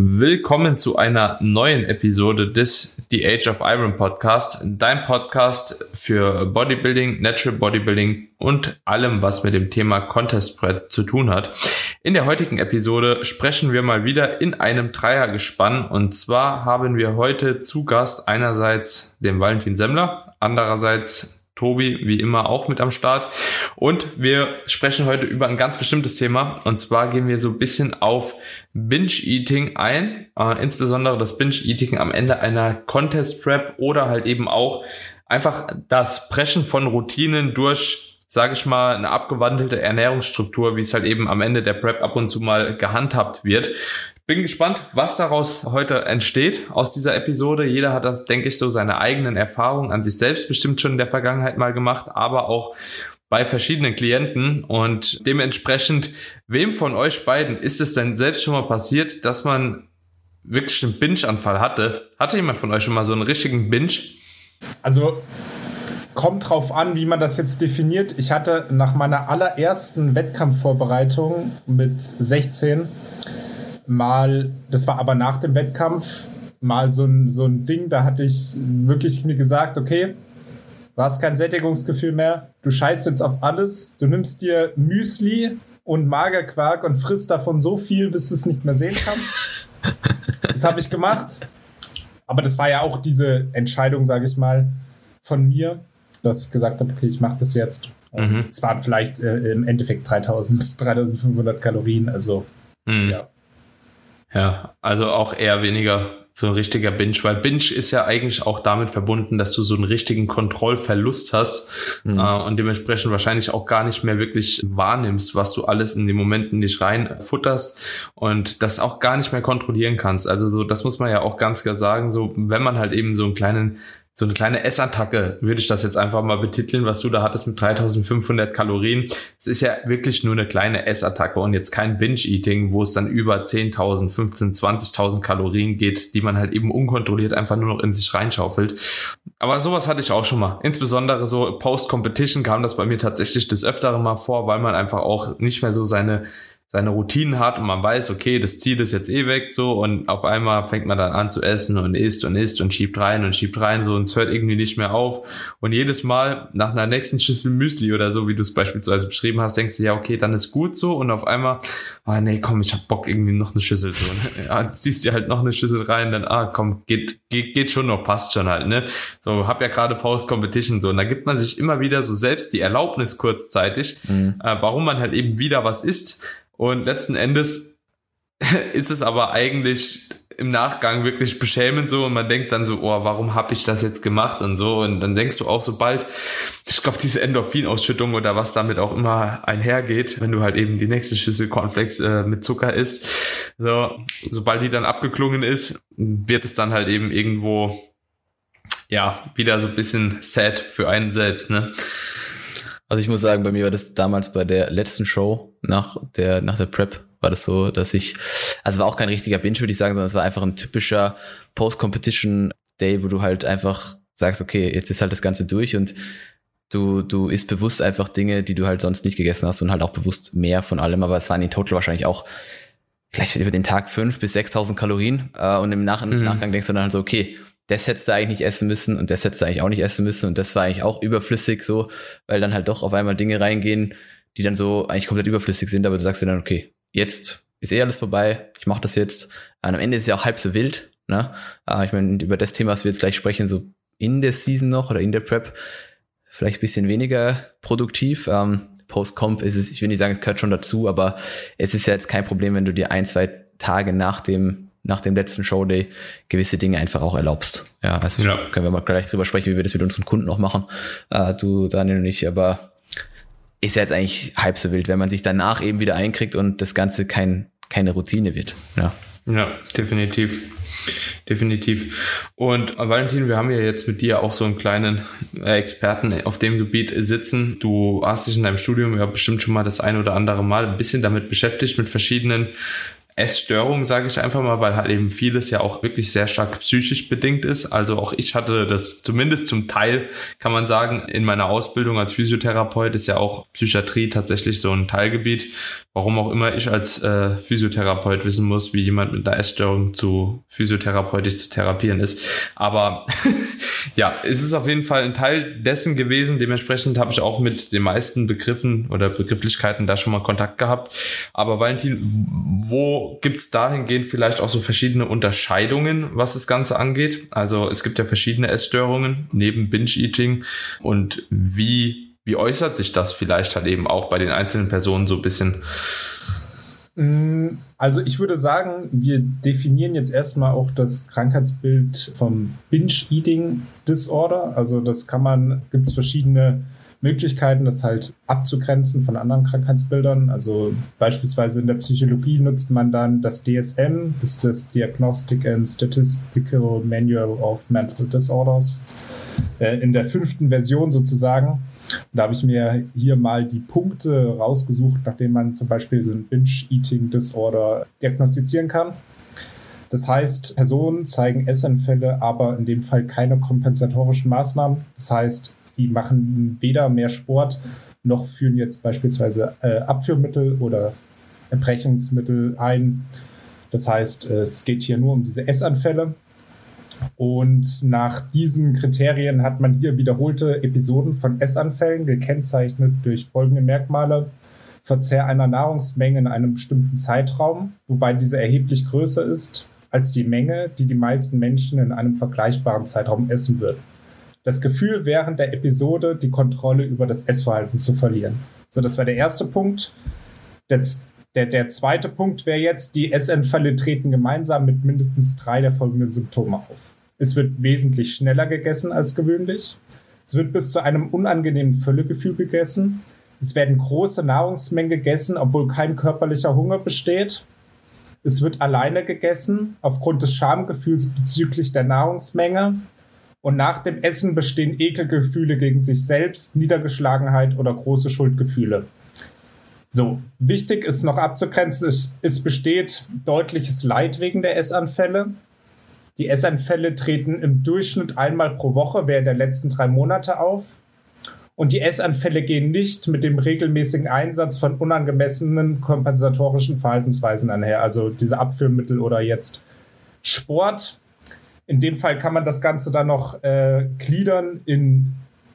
Willkommen zu einer neuen Episode des The Age of Iron Podcast, dein Podcast für Bodybuilding, Natural Bodybuilding und allem, was mit dem Thema Contest Spread zu tun hat. In der heutigen Episode sprechen wir mal wieder in einem Dreiergespann und zwar haben wir heute zu Gast einerseits den Valentin Semmler, andererseits Tobi wie immer auch mit am Start. Und wir sprechen heute über ein ganz bestimmtes Thema. Und zwar gehen wir so ein bisschen auf Binge-Eating ein. Äh, insbesondere das Binge-Eating am Ende einer Contest-Prep oder halt eben auch einfach das Preschen von Routinen durch sage ich mal, eine abgewandelte Ernährungsstruktur, wie es halt eben am Ende der Prep ab und zu mal gehandhabt wird. Bin gespannt, was daraus heute entsteht aus dieser Episode. Jeder hat das, denke ich, so seine eigenen Erfahrungen an sich selbst bestimmt schon in der Vergangenheit mal gemacht, aber auch bei verschiedenen Klienten und dementsprechend, wem von euch beiden ist es denn selbst schon mal passiert, dass man wirklich einen Binge-Anfall hatte? Hatte jemand von euch schon mal so einen richtigen Binge? Also kommt drauf an, wie man das jetzt definiert. Ich hatte nach meiner allerersten Wettkampfvorbereitung mit 16 mal, das war aber nach dem Wettkampf, mal so ein, so ein Ding, da hatte ich wirklich mir gesagt, okay, du hast kein Sättigungsgefühl mehr, du scheißt jetzt auf alles, du nimmst dir Müsli und Magerquark und frisst davon so viel, bis du es nicht mehr sehen kannst. das habe ich gemacht. Aber das war ja auch diese Entscheidung, sage ich mal, von mir, dass ich gesagt habe, okay, ich mache das jetzt. Mhm. Es waren vielleicht äh, im Endeffekt 3000, 3500 Kalorien, also mhm. ja. Ja, also auch eher weniger so ein richtiger Binge, weil Binge ist ja eigentlich auch damit verbunden, dass du so einen richtigen Kontrollverlust hast mhm. äh, und dementsprechend wahrscheinlich auch gar nicht mehr wirklich wahrnimmst, was du alles in den Momenten nicht reinfutterst und das auch gar nicht mehr kontrollieren kannst. Also so, das muss man ja auch ganz klar sagen, so wenn man halt eben so einen kleinen so eine kleine Essattacke, würde ich das jetzt einfach mal betiteln, was du da hattest mit 3500 Kalorien. Es ist ja wirklich nur eine kleine Essattacke und jetzt kein Binge-Eating, wo es dann über 10.000, 15, 20.000 Kalorien geht, die man halt eben unkontrolliert einfach nur noch in sich reinschaufelt. Aber sowas hatte ich auch schon mal. Insbesondere so Post-Competition kam das bei mir tatsächlich des Öfteren mal vor, weil man einfach auch nicht mehr so seine seine Routinen hat und man weiß, okay, das Ziel ist jetzt eh weg so und auf einmal fängt man dann an zu essen und isst und isst und schiebt rein und schiebt rein so und es hört irgendwie nicht mehr auf und jedes Mal nach einer nächsten Schüssel Müsli oder so, wie du es beispielsweise beschrieben hast, denkst du ja, okay, dann ist gut so und auf einmal, ah nee, komm, ich hab Bock irgendwie noch eine Schüssel so, ne? ja, ziehst dir halt noch eine Schüssel rein, dann ah, komm, geht geht, geht schon noch, passt schon halt, ne? So, hab ja gerade Post-Competition so und da gibt man sich immer wieder so selbst die Erlaubnis kurzzeitig, mhm. äh, warum man halt eben wieder was isst und letzten Endes ist es aber eigentlich im Nachgang wirklich beschämend so und man denkt dann so, oh, warum habe ich das jetzt gemacht und so und dann denkst du auch sobald, ich glaube diese Endorphinausschüttung oder was damit auch immer einhergeht, wenn du halt eben die nächste Schüssel Cornflakes äh, mit Zucker isst, so sobald die dann abgeklungen ist, wird es dann halt eben irgendwo ja wieder so ein bisschen sad für einen selbst, ne? Also ich muss sagen, bei mir war das damals bei der letzten Show nach der, nach der Prep war das so, dass ich, also war auch kein richtiger Binge, würde ich sagen, sondern es war einfach ein typischer Post-Competition-Day, wo du halt einfach sagst, okay, jetzt ist halt das Ganze durch und du, du isst bewusst einfach Dinge, die du halt sonst nicht gegessen hast und halt auch bewusst mehr von allem, aber es waren in total wahrscheinlich auch gleich über den Tag fünf bis sechstausend Kalorien äh, und im Nach mhm. Nachgang denkst du dann halt so, okay, das hättest du eigentlich nicht essen müssen und das hättest du eigentlich auch nicht essen müssen und das war eigentlich auch überflüssig so, weil dann halt doch auf einmal Dinge reingehen, die dann so eigentlich komplett überflüssig sind, aber du sagst dir dann, okay, jetzt ist eh alles vorbei, ich mache das jetzt. Und am Ende ist es ja auch halb so wild, ne? Aber ich meine, über das Thema, was wir jetzt gleich sprechen, so in der Season noch oder in der Prep, vielleicht bisschen weniger produktiv. Ähm, Post-Comp ist es, ich will nicht sagen, es gehört schon dazu, aber es ist ja jetzt kein Problem, wenn du dir ein, zwei Tage nach dem nach dem letzten Showday gewisse Dinge einfach auch erlaubst. Ja, also ja. können wir mal gleich drüber sprechen, wie wir das mit unseren Kunden auch machen. Äh, du, Daniel und ich, aber ist ja jetzt eigentlich halb so wild, wenn man sich danach eben wieder einkriegt und das Ganze kein, keine Routine wird. Ja. Ja, definitiv. Definitiv. Und Valentin, wir haben ja jetzt mit dir auch so einen kleinen äh, Experten auf dem Gebiet sitzen. Du hast dich in deinem Studium ja bestimmt schon mal das ein oder andere Mal ein bisschen damit beschäftigt, mit verschiedenen Essstörung, sage ich einfach mal, weil halt eben vieles ja auch wirklich sehr stark psychisch bedingt ist. Also auch ich hatte das zumindest zum Teil, kann man sagen, in meiner Ausbildung als Physiotherapeut ist ja auch Psychiatrie tatsächlich so ein Teilgebiet. Warum auch immer ich als äh, Physiotherapeut wissen muss, wie jemand mit einer Essstörung zu physiotherapeutisch zu therapieren ist. Aber ja, es ist auf jeden Fall ein Teil dessen gewesen. Dementsprechend habe ich auch mit den meisten Begriffen oder Begrifflichkeiten da schon mal Kontakt gehabt. Aber Valentin, wo gibt's dahingehend vielleicht auch so verschiedene Unterscheidungen, was das Ganze angeht? Also es gibt ja verschiedene Essstörungen neben Binge-Eating und wie wie äußert sich das vielleicht halt eben auch bei den einzelnen Personen so ein bisschen? Mm, also ich würde sagen, wir definieren jetzt erstmal auch das Krankheitsbild vom Binge-Eating Disorder. Also das kann man, gibt es verschiedene Möglichkeiten, das halt abzugrenzen von anderen Krankheitsbildern. Also beispielsweise in der Psychologie nutzt man dann das DSM, das ist das Diagnostic and Statistical Manual of Mental Disorders, äh, in der fünften Version sozusagen. Da habe ich mir hier mal die Punkte rausgesucht, nachdem man zum Beispiel so ein Binge-Eating-Disorder diagnostizieren kann. Das heißt, Personen zeigen Essanfälle, aber in dem Fall keine kompensatorischen Maßnahmen. Das heißt, sie machen weder mehr Sport noch führen jetzt beispielsweise äh, Abführmittel oder Erbrechungsmittel ein. Das heißt, es geht hier nur um diese Essanfälle. Und nach diesen Kriterien hat man hier wiederholte Episoden von Essanfällen gekennzeichnet durch folgende Merkmale. Verzehr einer Nahrungsmenge in einem bestimmten Zeitraum, wobei diese erheblich größer ist als die Menge, die die meisten Menschen in einem vergleichbaren Zeitraum essen würden. Das Gefühl, während der Episode die Kontrolle über das Essverhalten zu verlieren. So, das war der erste Punkt. Der, der, der zweite Punkt wäre jetzt, die Essanfälle treten gemeinsam mit mindestens drei der folgenden Symptome auf. Es wird wesentlich schneller gegessen als gewöhnlich. Es wird bis zu einem unangenehmen Völlegefühl gegessen. Es werden große Nahrungsmengen gegessen, obwohl kein körperlicher Hunger besteht. Es wird alleine gegessen, aufgrund des Schamgefühls bezüglich der Nahrungsmenge. Und nach dem Essen bestehen Ekelgefühle gegen sich selbst, Niedergeschlagenheit oder große Schuldgefühle. So, wichtig ist noch abzugrenzen, es, es besteht deutliches Leid wegen der Essanfälle. Die Essanfälle treten im Durchschnitt einmal pro Woche während der letzten drei Monate auf. Und die Essanfälle gehen nicht mit dem regelmäßigen Einsatz von unangemessenen kompensatorischen Verhaltensweisen einher, also diese Abführmittel oder jetzt Sport. In dem Fall kann man das Ganze dann noch äh, gliedern in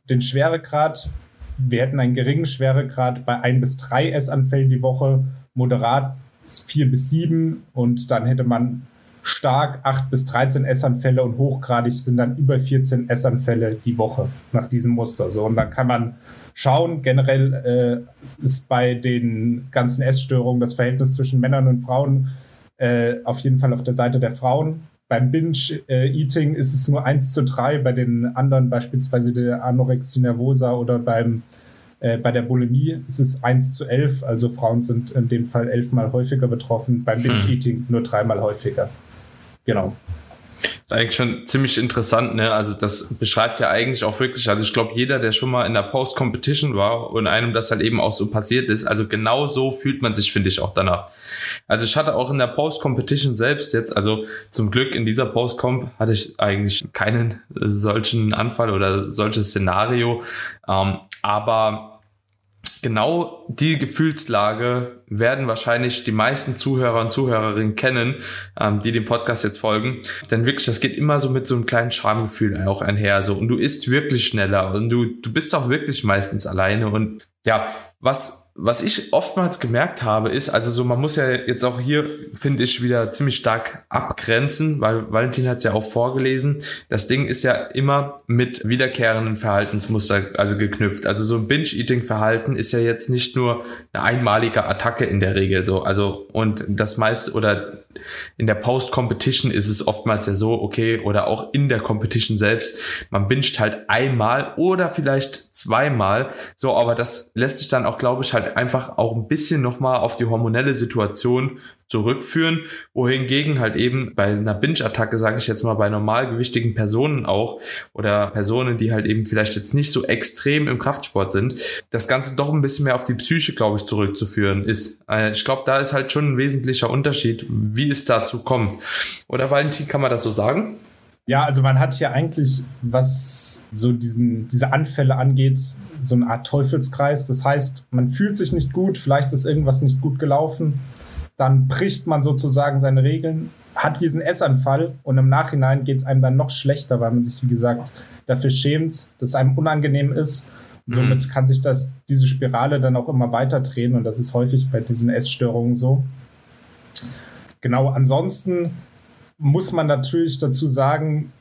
den Schweregrad wir hätten einen geringen Schweregrad bei ein bis drei Essanfällen die Woche, moderat vier bis sieben und dann hätte man stark acht bis 13 Essanfälle und hochgradig sind dann über 14 Essanfälle die Woche nach diesem Muster. So, und dann kann man schauen. Generell äh, ist bei den ganzen Essstörungen das Verhältnis zwischen Männern und Frauen äh, auf jeden Fall auf der Seite der Frauen. Beim Binge-Eating ist es nur 1 zu 3, bei den anderen beispielsweise der Anorexie nervosa oder beim, äh, bei der Bulimie ist es 1 zu 11, also Frauen sind in dem Fall elfmal häufiger betroffen, beim hm. Binge-Eating nur dreimal häufiger. Genau eigentlich schon ziemlich interessant, ne? Also das beschreibt ja eigentlich auch wirklich, also ich glaube, jeder, der schon mal in der Post-Competition war und einem das halt eben auch so passiert ist, also genau so fühlt man sich, finde ich, auch danach. Also ich hatte auch in der Post-Competition selbst jetzt, also zum Glück in dieser Post-Comp hatte ich eigentlich keinen solchen Anfall oder solches Szenario. Ähm, aber genau die Gefühlslage werden wahrscheinlich die meisten Zuhörer und Zuhörerinnen kennen, ähm, die dem Podcast jetzt folgen. Denn wirklich, das geht immer so mit so einem kleinen Schamgefühl auch einher. So. Und du isst wirklich schneller und du, du bist auch wirklich meistens alleine. Und ja, was was ich oftmals gemerkt habe, ist, also so, man muss ja jetzt auch hier, finde ich, wieder ziemlich stark abgrenzen, weil Valentin hat es ja auch vorgelesen. Das Ding ist ja immer mit wiederkehrenden Verhaltensmuster, also geknüpft. Also so ein Binge-Eating-Verhalten ist ja jetzt nicht nur eine einmalige Attacke in der Regel so. Also, und das meiste, oder in der Post-Competition ist es oftmals ja so, okay, oder auch in der Competition selbst, man binscht halt einmal oder vielleicht zweimal, so, aber das lässt sich dann auch, glaube ich, halt halt einfach auch ein bisschen nochmal auf die hormonelle Situation zurückführen, wohingegen halt eben bei einer Binge-Attacke, sage ich jetzt mal, bei normalgewichtigen Personen auch oder Personen, die halt eben vielleicht jetzt nicht so extrem im Kraftsport sind, das Ganze doch ein bisschen mehr auf die Psyche, glaube ich, zurückzuführen ist. Äh, ich glaube, da ist halt schon ein wesentlicher Unterschied, wie es dazu kommt. Oder Valentin, kann man das so sagen? Ja, also man hat hier eigentlich, was so diesen, diese Anfälle angeht, so eine Art Teufelskreis. Das heißt, man fühlt sich nicht gut, vielleicht ist irgendwas nicht gut gelaufen, dann bricht man sozusagen seine Regeln, hat diesen Essanfall und im Nachhinein geht es einem dann noch schlechter, weil man sich, wie gesagt, dafür schämt, dass es einem unangenehm ist. Und somit mhm. kann sich das, diese Spirale dann auch immer weiter drehen und das ist häufig bei diesen Essstörungen so. Genau, ansonsten muss man natürlich dazu sagen,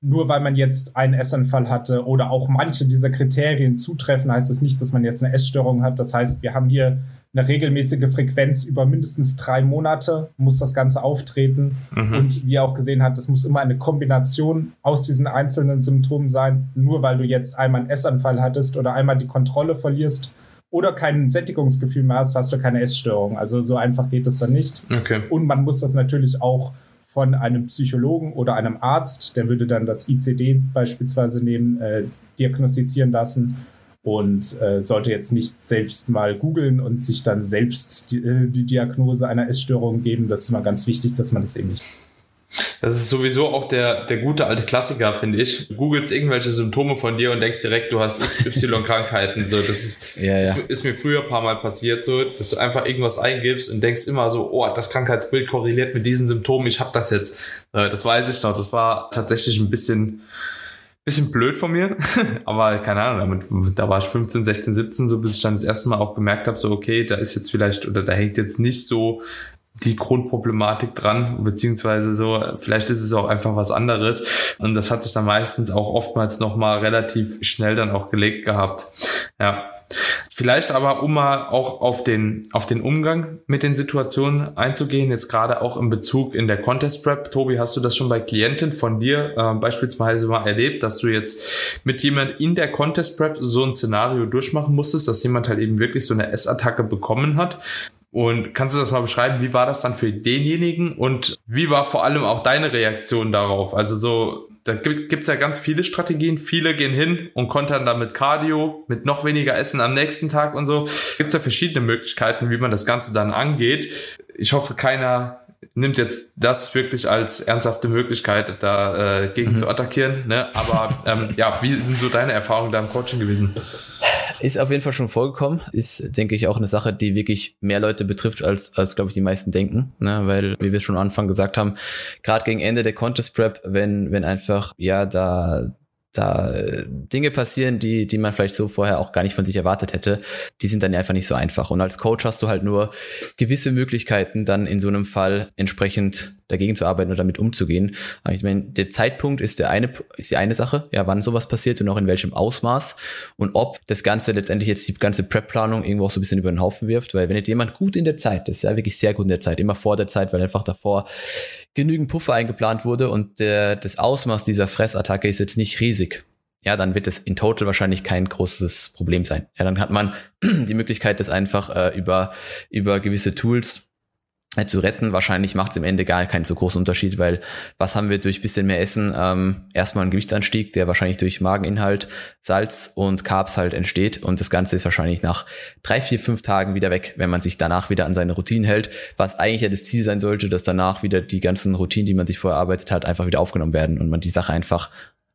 nur weil man jetzt einen Essanfall hatte oder auch manche dieser Kriterien zutreffen, heißt das nicht, dass man jetzt eine Essstörung hat. Das heißt, wir haben hier eine regelmäßige Frequenz über mindestens drei Monate muss das Ganze auftreten. Mhm. Und wie ihr auch gesehen habt, es muss immer eine Kombination aus diesen einzelnen Symptomen sein. Nur weil du jetzt einmal einen Essanfall hattest oder einmal die Kontrolle verlierst oder kein Sättigungsgefühl mehr hast, hast du keine Essstörung. Also so einfach geht es dann nicht. Okay. Und man muss das natürlich auch von einem Psychologen oder einem Arzt, der würde dann das ICD beispielsweise nehmen, äh, diagnostizieren lassen und äh, sollte jetzt nicht selbst mal googeln und sich dann selbst die, äh, die Diagnose einer Essstörung geben. Das ist immer ganz wichtig, dass man das eben nicht das ist sowieso auch der, der gute alte Klassiker, finde ich. Du googelst irgendwelche Symptome von dir und denkst direkt, du hast XY-Krankheiten. So, das ist, ja, ja. Ist, ist, mir früher ein paar Mal passiert, so, dass du einfach irgendwas eingibst und denkst immer so, oh, das Krankheitsbild korreliert mit diesen Symptomen, ich habe das jetzt. Das weiß ich noch. Das war tatsächlich ein bisschen, bisschen blöd von mir, aber keine Ahnung, damit, da war ich 15, 16, 17, so bis ich dann das erste Mal auch gemerkt habe, so okay, da ist jetzt vielleicht oder da hängt jetzt nicht so die Grundproblematik dran, beziehungsweise so, vielleicht ist es auch einfach was anderes. Und das hat sich dann meistens auch oftmals nochmal relativ schnell dann auch gelegt gehabt. Ja. Vielleicht aber, um mal auch auf den, auf den Umgang mit den Situationen einzugehen, jetzt gerade auch in Bezug in der Contest Prep. Tobi, hast du das schon bei Klienten von dir äh, beispielsweise mal erlebt, dass du jetzt mit jemand in der Contest Prep so ein Szenario durchmachen musstest, dass jemand halt eben wirklich so eine Essattacke bekommen hat und kannst du das mal beschreiben, wie war das dann für denjenigen und wie war vor allem auch deine Reaktion darauf? Also so, da gibt es ja ganz viele Strategien. Viele gehen hin und kontern dann mit Cardio, mit noch weniger Essen am nächsten Tag und so. Gibt es ja verschiedene Möglichkeiten, wie man das Ganze dann angeht. Ich hoffe, keiner nimmt jetzt das wirklich als ernsthafte Möglichkeit, da äh, gegen mhm. zu attackieren. Ne? Aber ähm, ja, wie sind so deine Erfahrungen da im Coaching gewesen? Ist auf jeden Fall schon vorgekommen. Ist, denke ich, auch eine Sache, die wirklich mehr Leute betrifft, als, als glaube ich, die meisten denken. Ne? Weil, wie wir schon am Anfang gesagt haben, gerade gegen Ende der Contest Prep, wenn, wenn einfach, ja, da da Dinge passieren, die, die man vielleicht so vorher auch gar nicht von sich erwartet hätte, die sind dann einfach nicht so einfach. Und als Coach hast du halt nur gewisse Möglichkeiten, dann in so einem Fall entsprechend dagegen zu arbeiten oder damit umzugehen. Aber ich meine, der Zeitpunkt ist der eine, ist die eine Sache, ja, wann sowas passiert und auch in welchem Ausmaß und ob das Ganze letztendlich jetzt die ganze Prep-Planung irgendwo auch so ein bisschen über den Haufen wirft, weil wenn jetzt jemand gut in der Zeit ist, ja, wirklich sehr gut in der Zeit, immer vor der Zeit, weil einfach davor genügend Puffer eingeplant wurde und der, das Ausmaß dieser Fressattacke ist jetzt nicht riesig, ja, dann wird es in total wahrscheinlich kein großes Problem sein. Ja, dann hat man die Möglichkeit, das einfach äh, über, über gewisse Tools zu retten. Wahrscheinlich macht es im Ende gar keinen so großen Unterschied, weil was haben wir durch bisschen mehr Essen? Ähm, erstmal einen Gewichtsanstieg, der wahrscheinlich durch Mageninhalt, Salz und Carbs halt entsteht und das Ganze ist wahrscheinlich nach drei, vier, fünf Tagen wieder weg, wenn man sich danach wieder an seine Routinen hält, was eigentlich ja das Ziel sein sollte, dass danach wieder die ganzen Routinen, die man sich vorher erarbeitet hat, einfach wieder aufgenommen werden und man die Sache einfach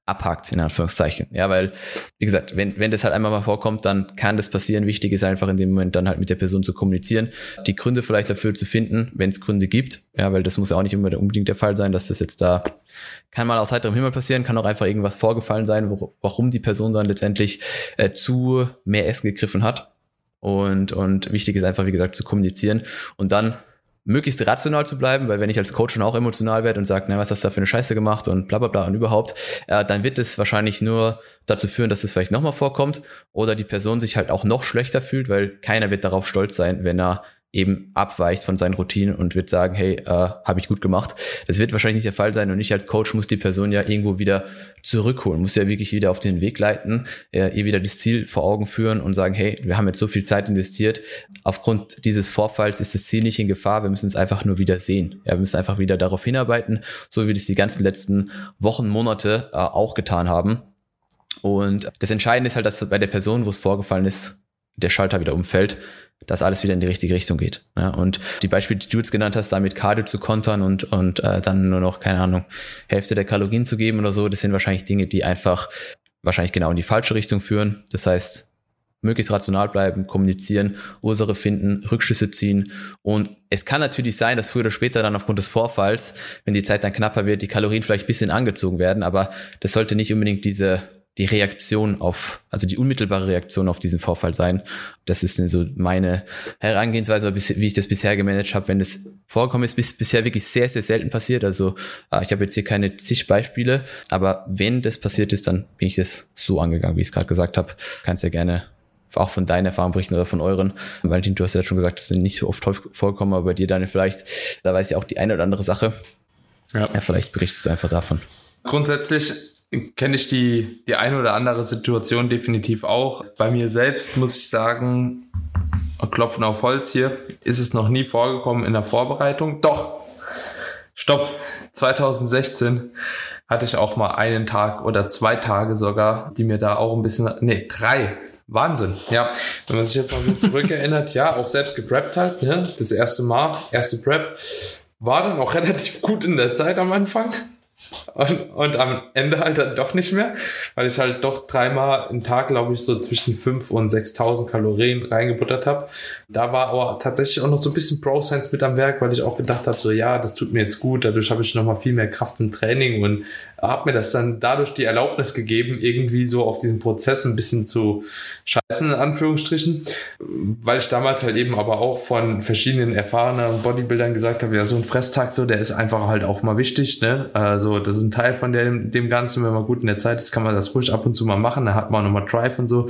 abhakt, in Anführungszeichen. Ja, weil, wie gesagt, wenn, wenn das halt einmal mal vorkommt, dann kann das passieren. Wichtig ist einfach in dem Moment dann halt mit der Person zu kommunizieren, die Gründe vielleicht dafür zu finden, wenn es Gründe gibt. Ja, weil das muss ja auch nicht immer unbedingt der Fall sein, dass das jetzt da kann mal aus heiterem Himmel passieren, kann auch einfach irgendwas vorgefallen sein, wo, warum die Person dann letztendlich äh, zu mehr Essen gegriffen hat. Und, und wichtig ist einfach, wie gesagt, zu kommunizieren und dann möglichst rational zu bleiben, weil wenn ich als Coach schon auch emotional werde und sage, na, was hast du da für eine Scheiße gemacht und bla bla bla und überhaupt, äh, dann wird es wahrscheinlich nur dazu führen, dass es vielleicht nochmal vorkommt oder die Person sich halt auch noch schlechter fühlt, weil keiner wird darauf stolz sein, wenn er eben abweicht von seinen Routinen und wird sagen, hey, äh, habe ich gut gemacht. Das wird wahrscheinlich nicht der Fall sein und ich als Coach muss die Person ja irgendwo wieder zurückholen, muss ja wirklich wieder auf den Weg leiten, äh, ihr wieder das Ziel vor Augen führen und sagen, hey, wir haben jetzt so viel Zeit investiert. Aufgrund dieses Vorfalls ist das Ziel nicht in Gefahr, wir müssen es einfach nur wieder sehen. Ja, wir müssen einfach wieder darauf hinarbeiten, so wie wir das die ganzen letzten Wochen, Monate äh, auch getan haben. Und das Entscheidende ist halt, dass bei der Person, wo es vorgefallen ist, der Schalter wieder umfällt dass alles wieder in die richtige Richtung geht. Ja, und die Beispiele, die du jetzt genannt hast, damit Cardio zu kontern und, und äh, dann nur noch, keine Ahnung, Hälfte der Kalorien zu geben oder so, das sind wahrscheinlich Dinge, die einfach wahrscheinlich genau in die falsche Richtung führen. Das heißt, möglichst rational bleiben, kommunizieren, Ursache finden, Rückschlüsse ziehen. Und es kann natürlich sein, dass früher oder später dann aufgrund des Vorfalls, wenn die Zeit dann knapper wird, die Kalorien vielleicht ein bisschen angezogen werden, aber das sollte nicht unbedingt diese die Reaktion auf, also die unmittelbare Reaktion auf diesen Vorfall sein. Das ist so meine Herangehensweise, wie ich das bisher gemanagt habe, wenn es vorkommen ist, bis, bisher wirklich sehr, sehr selten passiert. Also äh, ich habe jetzt hier keine zig Beispiele, aber wenn das passiert ist, dann bin ich das so angegangen, wie ich es gerade gesagt habe. Kannst ja gerne auch von deinen Erfahrungen berichten oder von euren. Valentin, du hast ja schon gesagt, das sind nicht so oft vorkommen, aber bei dir dann vielleicht, da weiß ich auch die eine oder andere Sache. Ja. ja vielleicht berichtest du einfach davon. Grundsätzlich kenne ich die, die eine oder andere Situation definitiv auch. Bei mir selbst muss ich sagen, klopfen auf Holz hier, ist es noch nie vorgekommen in der Vorbereitung. Doch, stopp, 2016 hatte ich auch mal einen Tag oder zwei Tage sogar, die mir da auch ein bisschen, nee, drei. Wahnsinn, ja. Wenn man sich jetzt mal so zurückerinnert, ja, auch selbst gepreppt halt, ne? Das erste Mal, erste Prep, war dann auch relativ gut in der Zeit am Anfang. Und, und am Ende halt dann doch nicht mehr, weil ich halt doch dreimal im Tag, glaube ich, so zwischen 5 und 6.000 Kalorien reingebuttert habe. Da war aber tatsächlich auch noch so ein bisschen Pro-Science mit am Werk, weil ich auch gedacht habe, so ja, das tut mir jetzt gut, dadurch habe ich nochmal viel mehr Kraft im Training und habe mir das dann dadurch die Erlaubnis gegeben, irgendwie so auf diesen Prozess ein bisschen zu scheißen, in Anführungsstrichen, weil ich damals halt eben aber auch von verschiedenen erfahrenen Bodybuildern gesagt habe, ja, so ein Fresstag so, der ist einfach halt auch mal wichtig, ne, also das ist ein Teil von dem, dem Ganzen, wenn man gut in der Zeit ist, kann man das ruhig ab und zu mal machen, da hat man nochmal Drive und so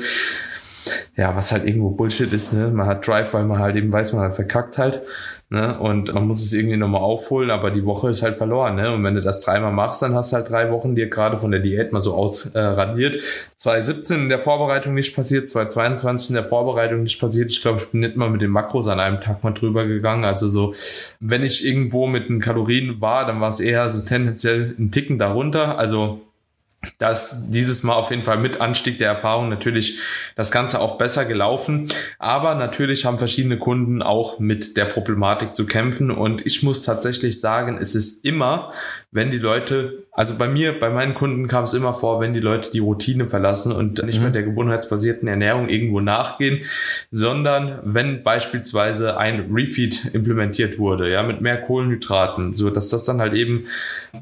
ja, was halt irgendwo Bullshit ist, ne? Man hat Drive, weil man halt eben weiß, man hat verkackt halt, ne? Und man muss es irgendwie nochmal aufholen, aber die Woche ist halt verloren, ne? Und wenn du das dreimal machst, dann hast du halt drei Wochen dir gerade von der Diät mal so ausradiert. Äh, 2017 in der Vorbereitung nicht passiert, 2022 in der Vorbereitung nicht passiert. Ich glaube, ich bin nicht mal mit den Makros an einem Tag mal drüber gegangen. Also so, wenn ich irgendwo mit den Kalorien war, dann war es eher so tendenziell ein Ticken darunter. Also dass dieses Mal auf jeden Fall mit Anstieg der Erfahrung natürlich das Ganze auch besser gelaufen. Aber natürlich haben verschiedene Kunden auch mit der Problematik zu kämpfen. Und ich muss tatsächlich sagen, es ist immer, wenn die Leute, also bei mir, bei meinen Kunden kam es immer vor, wenn die Leute die Routine verlassen und nicht mhm. mehr der gewohnheitsbasierten Ernährung irgendwo nachgehen, sondern wenn beispielsweise ein Refeed implementiert wurde, ja, mit mehr Kohlenhydraten, so dass das dann halt eben,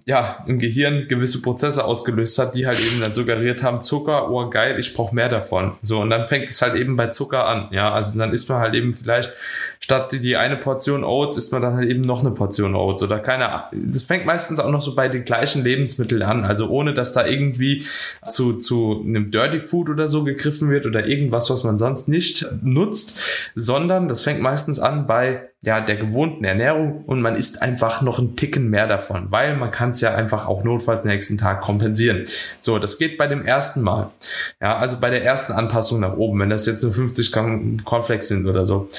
ja, im Gehirn gewisse Prozesse ausgelöst hat, die halt eben dann suggeriert haben, Zucker, oh geil, ich brauche mehr davon. So, und dann fängt es halt eben bei Zucker an. Ja, also dann isst man halt eben vielleicht statt die eine Portion Oats isst man dann halt eben noch eine Portion Oats oder keine Das fängt meistens auch noch so bei den gleichen Lebensmitteln an, also ohne dass da irgendwie zu, zu einem Dirty Food oder so gegriffen wird oder irgendwas, was man sonst nicht nutzt, sondern das fängt meistens an bei ja, der gewohnten Ernährung und man isst einfach noch einen Ticken mehr davon, weil man kann es ja einfach auch notfalls nächsten Tag kompensieren. So, das geht bei dem ersten Mal. Ja, also bei der ersten Anpassung nach oben, wenn das jetzt nur 50 Gramm Cornflakes sind oder so.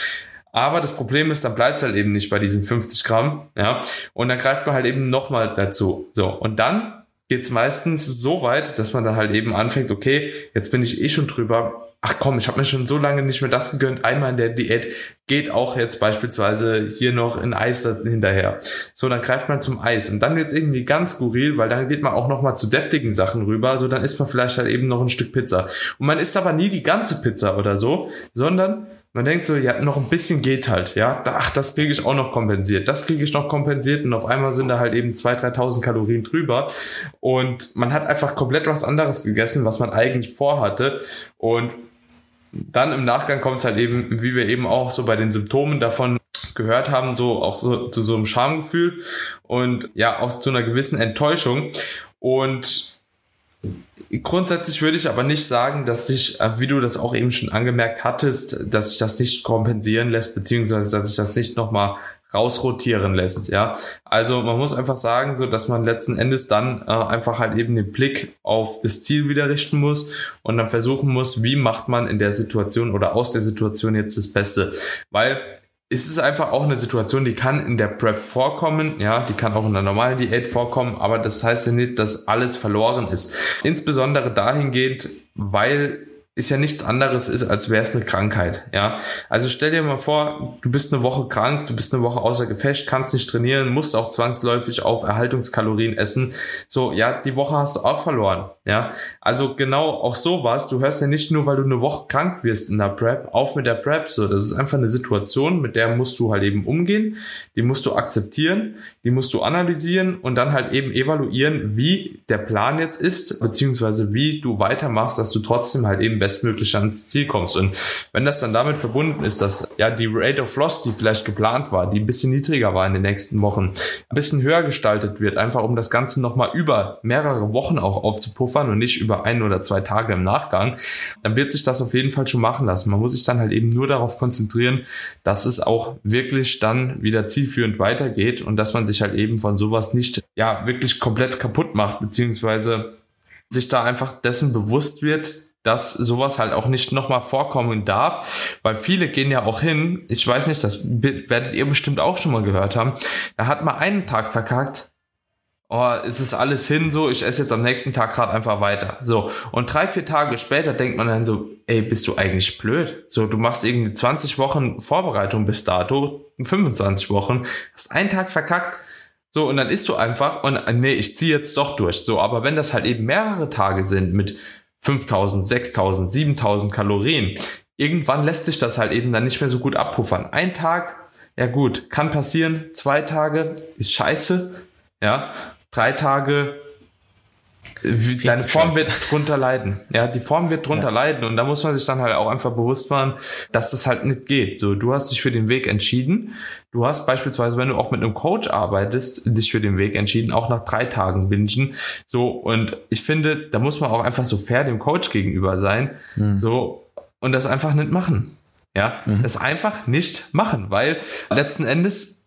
Aber das Problem ist, dann bleibt es halt eben nicht bei diesen 50 Gramm, ja. Und dann greift man halt eben nochmal dazu. So, und dann geht es meistens so weit, dass man dann halt eben anfängt, okay, jetzt bin ich eh schon drüber, ach komm, ich habe mir schon so lange nicht mehr das gegönnt, einmal in der Diät, geht auch jetzt beispielsweise hier noch in Eis hinterher. So, dann greift man zum Eis und dann wird's irgendwie ganz skurril, weil dann geht man auch noch mal zu deftigen Sachen rüber, so dann isst man vielleicht halt eben noch ein Stück Pizza. Und man isst aber nie die ganze Pizza oder so, sondern man denkt so, ja, noch ein bisschen geht halt, ja, ach, das kriege ich auch noch kompensiert, das kriege ich noch kompensiert und auf einmal sind da halt eben 2.000, 3.000 Kalorien drüber. Und man hat einfach komplett was anderes gegessen, was man eigentlich vorhatte. Und dann im Nachgang kommt es halt eben, wie wir eben auch so bei den Symptomen davon gehört haben, so auch so zu so einem Schamgefühl und ja auch zu einer gewissen Enttäuschung. Und Grundsätzlich würde ich aber nicht sagen, dass sich, äh, wie du das auch eben schon angemerkt hattest, dass sich das nicht kompensieren lässt, beziehungsweise dass sich das nicht nochmal rausrotieren lässt, ja. Also man muss einfach sagen, so dass man letzten Endes dann äh, einfach halt eben den Blick auf das Ziel wieder richten muss und dann versuchen muss, wie macht man in der Situation oder aus der Situation jetzt das Beste. Weil es ist einfach auch eine Situation, die kann in der Prep vorkommen, ja, die kann auch in der normalen Diät vorkommen, aber das heißt ja nicht, dass alles verloren ist. Insbesondere dahingehend, weil ist ja nichts anderes ist, als wäre es eine Krankheit. Ja, also stell dir mal vor, du bist eine Woche krank, du bist eine Woche außer Gefecht, kannst nicht trainieren, musst auch zwangsläufig auf Erhaltungskalorien essen. So, ja, die Woche hast du auch verloren. Ja, also genau auch sowas. Du hörst ja nicht nur, weil du eine Woche krank wirst in der Prep, auf mit der Prep. So, das ist einfach eine Situation, mit der musst du halt eben umgehen. Die musst du akzeptieren, die musst du analysieren und dann halt eben evaluieren, wie der Plan jetzt ist, beziehungsweise wie du weitermachst, dass du trotzdem halt eben bestmöglich ans Ziel kommst. Und wenn das dann damit verbunden ist, dass ja die Rate of Loss, die vielleicht geplant war, die ein bisschen niedriger war in den nächsten Wochen, ein bisschen höher gestaltet wird, einfach um das Ganze nochmal über mehrere Wochen auch aufzupuffern und nicht über ein oder zwei Tage im Nachgang, dann wird sich das auf jeden Fall schon machen lassen. Man muss sich dann halt eben nur darauf konzentrieren, dass es auch wirklich dann wieder zielführend weitergeht und dass man sich halt eben von sowas nicht ja wirklich komplett kaputt macht, beziehungsweise sich da einfach dessen bewusst wird, dass sowas halt auch nicht nochmal vorkommen darf, weil viele gehen ja auch hin, ich weiß nicht, das werdet ihr bestimmt auch schon mal gehört haben, da hat man einen Tag verkackt, oh, es ist alles hin so, ich esse jetzt am nächsten Tag gerade einfach weiter. So, und drei, vier Tage später denkt man dann so, ey, bist du eigentlich blöd? So, du machst irgendwie 20 Wochen Vorbereitung bis dato, 25 Wochen, hast einen Tag verkackt, so, und dann isst du einfach und nee, ich ziehe jetzt doch durch. So, aber wenn das halt eben mehrere Tage sind mit 5000, 6000, 7000 Kalorien. Irgendwann lässt sich das halt eben dann nicht mehr so gut abpuffern. Ein Tag, ja gut, kann passieren. Zwei Tage ist scheiße. Ja, drei Tage deine Form wird drunter leiden. Ja, die Form wird drunter ja. leiden und da muss man sich dann halt auch einfach bewusst machen, dass das halt nicht geht. So, du hast dich für den Weg entschieden. Du hast beispielsweise, wenn du auch mit einem Coach arbeitest, dich für den Weg entschieden, auch nach drei Tagen bingen. So, und ich finde, da muss man auch einfach so fair dem Coach gegenüber sein. Mhm. So, und das einfach nicht machen. Ja, mhm. das einfach nicht machen, weil letzten Endes,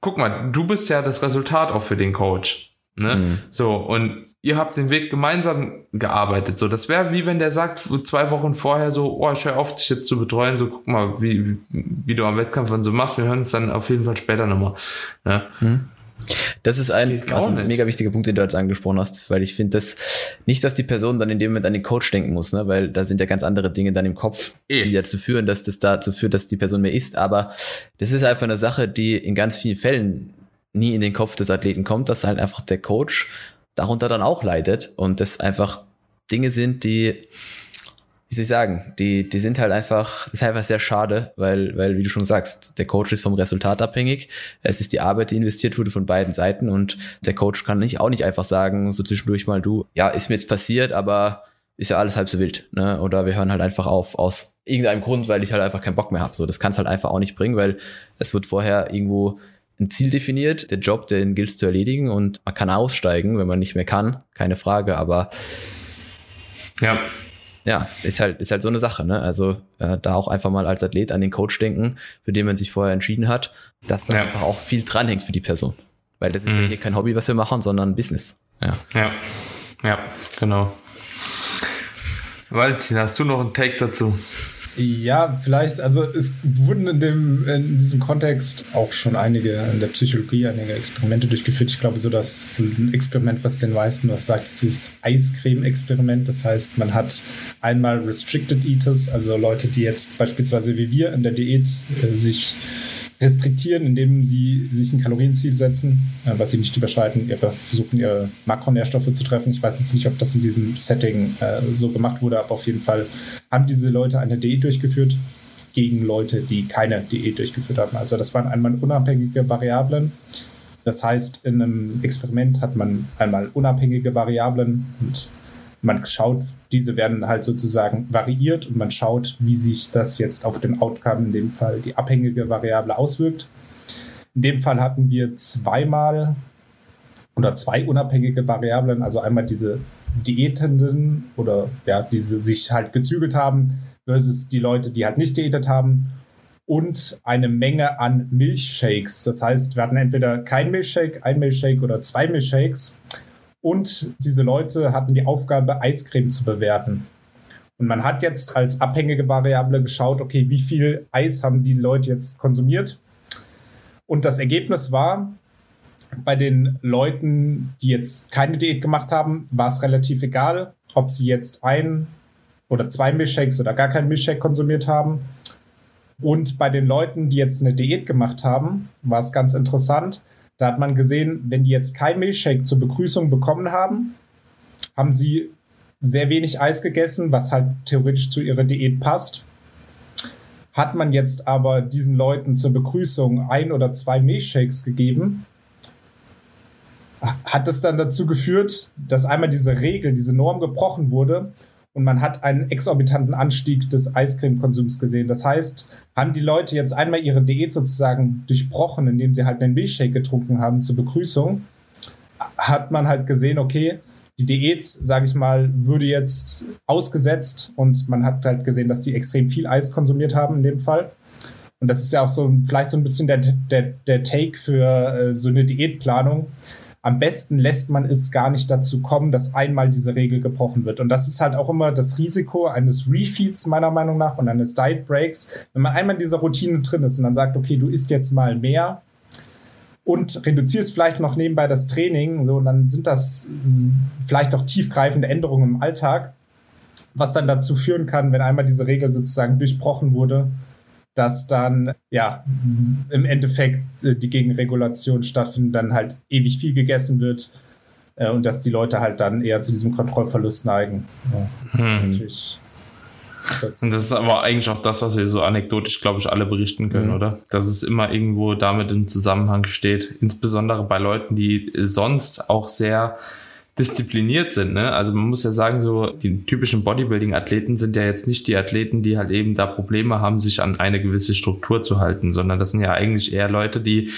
guck mal, du bist ja das Resultat auch für den Coach. Ne? Mhm. So, und ihr habt den Weg gemeinsam gearbeitet. So, das wäre wie wenn der sagt, zwei Wochen vorher so, oh, ich höre auf, dich jetzt zu betreuen, so guck mal, wie, wie du am Wettkampf und so machst. Wir hören uns dann auf jeden Fall später nochmal. Ne? Mhm. Das ist ein, also ein mega wichtiger Punkt, den du jetzt angesprochen hast, weil ich finde das nicht, dass die Person dann in dem Moment an den Coach denken muss, ne? weil da sind ja ganz andere Dinge dann im Kopf, e. die dazu führen, dass das dazu führt, dass die Person mehr isst. Aber das ist einfach eine Sache, die in ganz vielen Fällen nie in den Kopf des Athleten kommt, dass halt einfach der Coach darunter dann auch leidet und das einfach Dinge sind, die, wie soll ich sagen, die, die sind halt einfach, ist einfach sehr schade, weil, weil, wie du schon sagst, der Coach ist vom Resultat abhängig. Es ist die Arbeit, die investiert wurde von beiden Seiten und der Coach kann nicht auch nicht einfach sagen, so zwischendurch mal du, ja, ist mir jetzt passiert, aber ist ja alles halb so wild, ne? Oder wir hören halt einfach auf aus irgendeinem Grund, weil ich halt einfach keinen Bock mehr habe. So, das kann es halt einfach auch nicht bringen, weil es wird vorher irgendwo ein Ziel definiert, der Job, den gilt zu erledigen und man kann aussteigen, wenn man nicht mehr kann, keine Frage, aber ja. Ja, ist halt, ist halt so eine Sache, ne? Also äh, da auch einfach mal als Athlet an den Coach denken, für den man sich vorher entschieden hat, dass da ja. einfach auch viel dranhängt für die Person. Weil das ist mhm. ja hier kein Hobby, was wir machen, sondern Business. Ja. Ja, ja genau. Valentin, hast du noch einen Take dazu? Ja, vielleicht, also es wurden in, dem, in diesem Kontext auch schon einige in der Psychologie einige Experimente durchgeführt. Ich glaube, so das Experiment, was den meisten was sagt, ist dieses Eiscreme-Experiment. Das heißt, man hat einmal Restricted Eaters, also Leute, die jetzt beispielsweise wie wir in der Diät äh, sich restriktieren, indem sie sich ein Kalorienziel setzen, äh, was sie nicht überschreiten, ihre, versuchen ihre Makronährstoffe zu treffen. Ich weiß jetzt nicht, ob das in diesem Setting äh, so gemacht wurde, aber auf jeden Fall haben diese Leute eine Diät durchgeführt gegen Leute, die keine Diät durchgeführt haben. Also das waren einmal unabhängige Variablen. Das heißt, in einem Experiment hat man einmal unabhängige Variablen und man schaut, diese werden halt sozusagen variiert und man schaut, wie sich das jetzt auf den Outcome, in dem Fall die abhängige Variable, auswirkt. In dem Fall hatten wir zweimal oder zwei unabhängige Variablen, also einmal diese Diätenden oder ja, die sich halt gezügelt haben, versus die Leute, die halt nicht diätet haben und eine Menge an Milchshakes. Das heißt, wir hatten entweder kein Milchshake, ein Milchshake oder zwei Milchshakes. Und diese Leute hatten die Aufgabe, Eiscreme zu bewerten. Und man hat jetzt als abhängige Variable geschaut, okay, wie viel Eis haben die Leute jetzt konsumiert? Und das Ergebnis war, bei den Leuten, die jetzt keine Diät gemacht haben, war es relativ egal, ob sie jetzt ein oder zwei Milchshakes oder gar keinen Milchshake konsumiert haben. Und bei den Leuten, die jetzt eine Diät gemacht haben, war es ganz interessant. Da hat man gesehen, wenn die jetzt kein Milchshake zur Begrüßung bekommen haben, haben sie sehr wenig Eis gegessen, was halt theoretisch zu ihrer Diät passt. Hat man jetzt aber diesen Leuten zur Begrüßung ein oder zwei Milchshakes gegeben, hat es dann dazu geführt, dass einmal diese Regel, diese Norm gebrochen wurde und man hat einen exorbitanten Anstieg des Eiscremekonsums gesehen. Das heißt, haben die Leute jetzt einmal ihre Diät sozusagen durchbrochen, indem sie halt einen Milchshake getrunken haben zur Begrüßung, hat man halt gesehen, okay, die Diät, sage ich mal, würde jetzt ausgesetzt und man hat halt gesehen, dass die extrem viel Eis konsumiert haben in dem Fall. Und das ist ja auch so vielleicht so ein bisschen der, der, der Take für äh, so eine Diätplanung am besten lässt man es gar nicht dazu kommen, dass einmal diese Regel gebrochen wird. Und das ist halt auch immer das Risiko eines Refeeds meiner Meinung nach und eines Diet Breaks. Wenn man einmal in dieser Routine drin ist und dann sagt, okay, du isst jetzt mal mehr und reduzierst vielleicht noch nebenbei das Training, so, und dann sind das vielleicht auch tiefgreifende Änderungen im Alltag, was dann dazu führen kann, wenn einmal diese Regel sozusagen durchbrochen wurde, dass dann ja im Endeffekt äh, die Gegenregulation stattfindet, dann halt ewig viel gegessen wird äh, und dass die Leute halt dann eher zu diesem Kontrollverlust neigen. Ja, das hm. natürlich und das ist aber eigentlich auch das, was wir so anekdotisch, glaube ich, alle berichten können, mhm. oder? Dass es immer irgendwo damit im Zusammenhang steht. Insbesondere bei Leuten, die sonst auch sehr diszipliniert sind. Ne? Also man muss ja sagen, so die typischen Bodybuilding-Athleten sind ja jetzt nicht die Athleten, die halt eben da Probleme haben, sich an eine gewisse Struktur zu halten, sondern das sind ja eigentlich eher Leute, die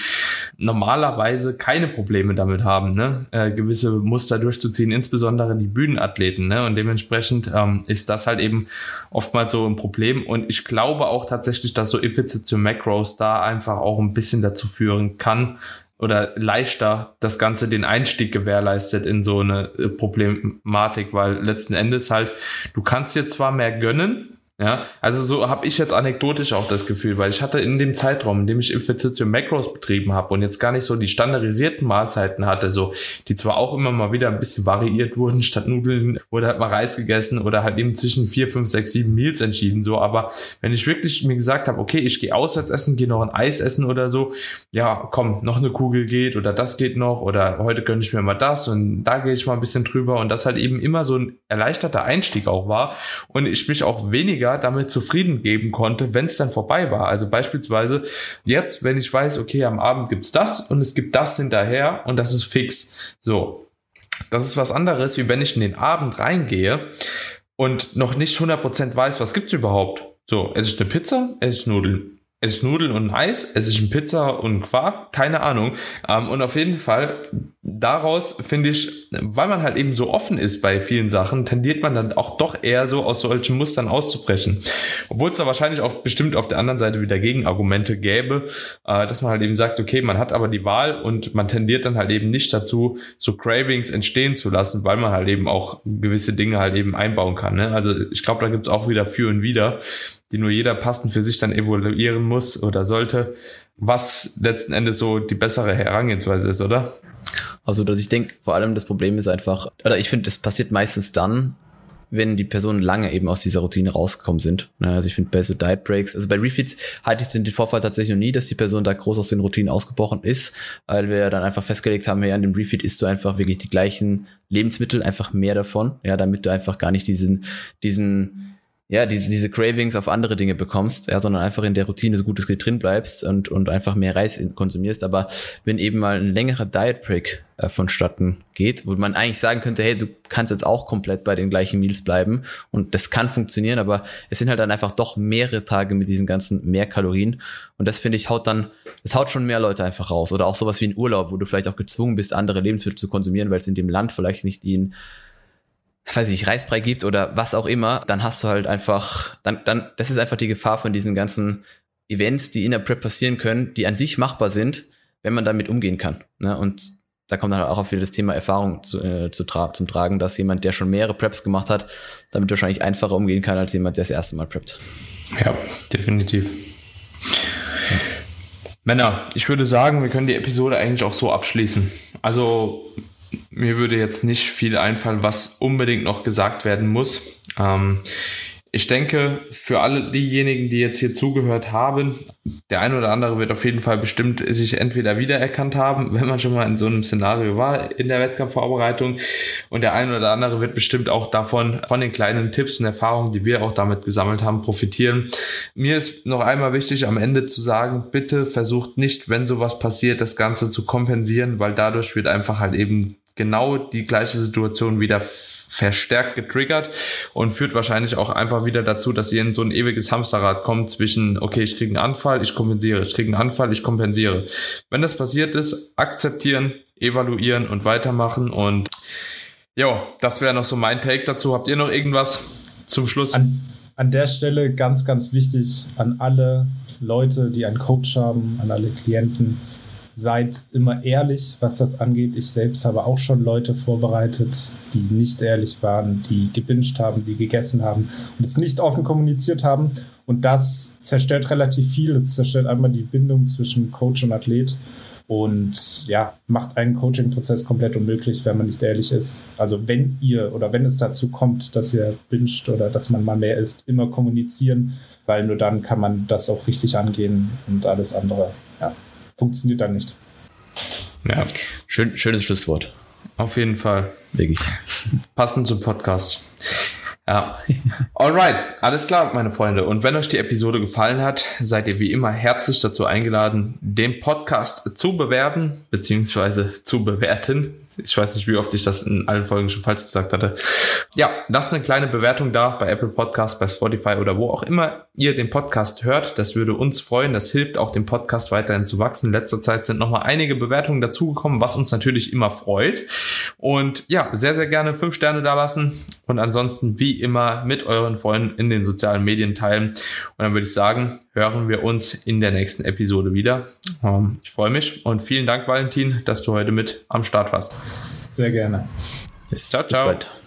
normalerweise keine Probleme damit haben, ne? äh, gewisse Muster durchzuziehen, insbesondere die Bühnenathleten. Ne? Und dementsprechend ähm, ist das halt eben oftmals so ein Problem. Und ich glaube auch tatsächlich, dass so Ifits to Macros da einfach auch ein bisschen dazu führen kann, oder leichter das Ganze den Einstieg gewährleistet in so eine äh, Problematik, weil letzten Endes halt, du kannst dir zwar mehr gönnen, ja, also so habe ich jetzt anekdotisch auch das Gefühl, weil ich hatte in dem Zeitraum, in dem ich Infiltration Macros betrieben habe und jetzt gar nicht so die standardisierten Mahlzeiten hatte, so die zwar auch immer mal wieder ein bisschen variiert wurden, statt Nudeln wurde halt mal Reis gegessen oder halt eben zwischen vier, fünf, sechs, sieben Meals entschieden, so, aber wenn ich wirklich mir gesagt habe, okay, ich gehe auswärts essen, gehe noch ein Eis essen oder so, ja, komm, noch eine Kugel geht oder das geht noch oder heute gönne ich mir mal das und da gehe ich mal ein bisschen drüber und das halt eben immer so ein erleichterter Einstieg auch war und ich mich auch weniger weniger damit zufrieden geben konnte, wenn es dann vorbei war. Also beispielsweise jetzt, wenn ich weiß, okay, am Abend gibt's das und es gibt das hinterher und das ist fix. So. Das ist was anderes, wie wenn ich in den Abend reingehe und noch nicht 100% weiß, was gibt's überhaupt. So, esse ich eine Pizza, esse ich Nudeln esse ich Nudeln und Eis, esse ich ein Pizza und Quark, keine Ahnung. Ähm, und auf jeden Fall, daraus finde ich, weil man halt eben so offen ist bei vielen Sachen, tendiert man dann auch doch eher so aus solchen Mustern auszubrechen. Obwohl es da wahrscheinlich auch bestimmt auf der anderen Seite wieder Gegenargumente gäbe, äh, dass man halt eben sagt, okay, man hat aber die Wahl und man tendiert dann halt eben nicht dazu, so Cravings entstehen zu lassen, weil man halt eben auch gewisse Dinge halt eben einbauen kann. Ne? Also ich glaube, da gibt's auch wieder für und wieder die nur jeder passend für sich dann evaluieren muss oder sollte, was letzten Endes so die bessere Herangehensweise ist, oder? Also, dass ich denke, vor allem das Problem ist einfach, oder ich finde, das passiert meistens dann, wenn die Personen lange eben aus dieser Routine rausgekommen sind. Also ich finde bei so Diet Breaks, also bei Refeeds hatte ich den Vorfall tatsächlich noch nie, dass die Person da groß aus den Routinen ausgebrochen ist, weil wir dann einfach festgelegt haben, ja, an dem Refeed isst du einfach wirklich die gleichen Lebensmittel, einfach mehr davon, ja, damit du einfach gar nicht diesen, diesen, ja, diese, diese Cravings auf andere Dinge bekommst, ja, sondern einfach in der Routine so gut es geht drin bleibst und, und einfach mehr Reis konsumierst. Aber wenn eben mal ein längerer Diet Break äh, vonstatten geht, wo man eigentlich sagen könnte, hey, du kannst jetzt auch komplett bei den gleichen Meals bleiben und das kann funktionieren, aber es sind halt dann einfach doch mehrere Tage mit diesen ganzen mehr Kalorien und das finde ich haut dann, es haut schon mehr Leute einfach raus oder auch sowas wie ein Urlaub, wo du vielleicht auch gezwungen bist, andere Lebensmittel zu konsumieren, weil es in dem Land vielleicht nicht ihnen weiß ich, Reisbrei gibt oder was auch immer, dann hast du halt einfach, dann, dann, das ist einfach die Gefahr von diesen ganzen Events, die in der Prep passieren können, die an sich machbar sind, wenn man damit umgehen kann. Ne? Und da kommt dann auch auf wieder das Thema Erfahrung zu, äh, zu tra zum Tragen, dass jemand, der schon mehrere Preps gemacht hat, damit wahrscheinlich einfacher umgehen kann als jemand, der das erste Mal preppt. Ja, definitiv. Männer, ich würde sagen, wir können die Episode eigentlich auch so abschließen. Also mir würde jetzt nicht viel einfallen, was unbedingt noch gesagt werden muss. Ähm, ich denke, für alle diejenigen, die jetzt hier zugehört haben, der eine oder andere wird auf jeden Fall bestimmt sich entweder wiedererkannt haben, wenn man schon mal in so einem Szenario war in der Wettkampfvorbereitung. Und der eine oder andere wird bestimmt auch davon, von den kleinen Tipps und Erfahrungen, die wir auch damit gesammelt haben, profitieren. Mir ist noch einmal wichtig, am Ende zu sagen, bitte versucht nicht, wenn sowas passiert, das Ganze zu kompensieren, weil dadurch wird einfach halt eben genau die gleiche Situation wieder verstärkt getriggert und führt wahrscheinlich auch einfach wieder dazu, dass ihr in so ein ewiges Hamsterrad kommt zwischen, okay, ich kriege einen Anfall, ich kompensiere, ich kriege einen Anfall, ich kompensiere. Wenn das passiert ist, akzeptieren, evaluieren und weitermachen und ja, das wäre noch so mein Take dazu. Habt ihr noch irgendwas zum Schluss? An, an der Stelle ganz, ganz wichtig an alle Leute, die einen Coach haben, an alle Klienten seid immer ehrlich, was das angeht. Ich selbst habe auch schon Leute vorbereitet, die nicht ehrlich waren, die gebinged haben, die gegessen haben und es nicht offen kommuniziert haben. Und das zerstört relativ viel. Es zerstört einmal die Bindung zwischen Coach und Athlet und ja, macht einen Coaching-Prozess komplett unmöglich, wenn man nicht ehrlich ist. Also wenn ihr oder wenn es dazu kommt, dass ihr binscht oder dass man mal mehr isst, immer kommunizieren, weil nur dann kann man das auch richtig angehen und alles andere, funktioniert dann nicht. Ja. Schön, schönes Schlusswort. Auf jeden Fall. Wirklich. Passend zum Podcast. Ja. Alright, alles klar, meine Freunde. Und wenn euch die Episode gefallen hat, seid ihr wie immer herzlich dazu eingeladen, den Podcast zu bewerben, beziehungsweise zu bewerten. Ich weiß nicht, wie oft ich das in allen Folgen schon falsch gesagt hatte. Ja, lasst eine kleine Bewertung da bei Apple Podcast, bei Spotify oder wo auch immer ihr den Podcast hört. Das würde uns freuen. Das hilft auch dem Podcast weiterhin zu wachsen. In letzter Zeit sind nochmal einige Bewertungen dazugekommen, was uns natürlich immer freut. Und ja, sehr, sehr gerne fünf Sterne da lassen und ansonsten wie immer mit euren Freunden in den sozialen Medien teilen. Und dann würde ich sagen, hören wir uns in der nächsten Episode wieder. Ähm, ich freue mich und vielen Dank, Valentin, dass du heute mit am Start warst. Sehr gerne. Bis, ciao, ciao. Bis bald.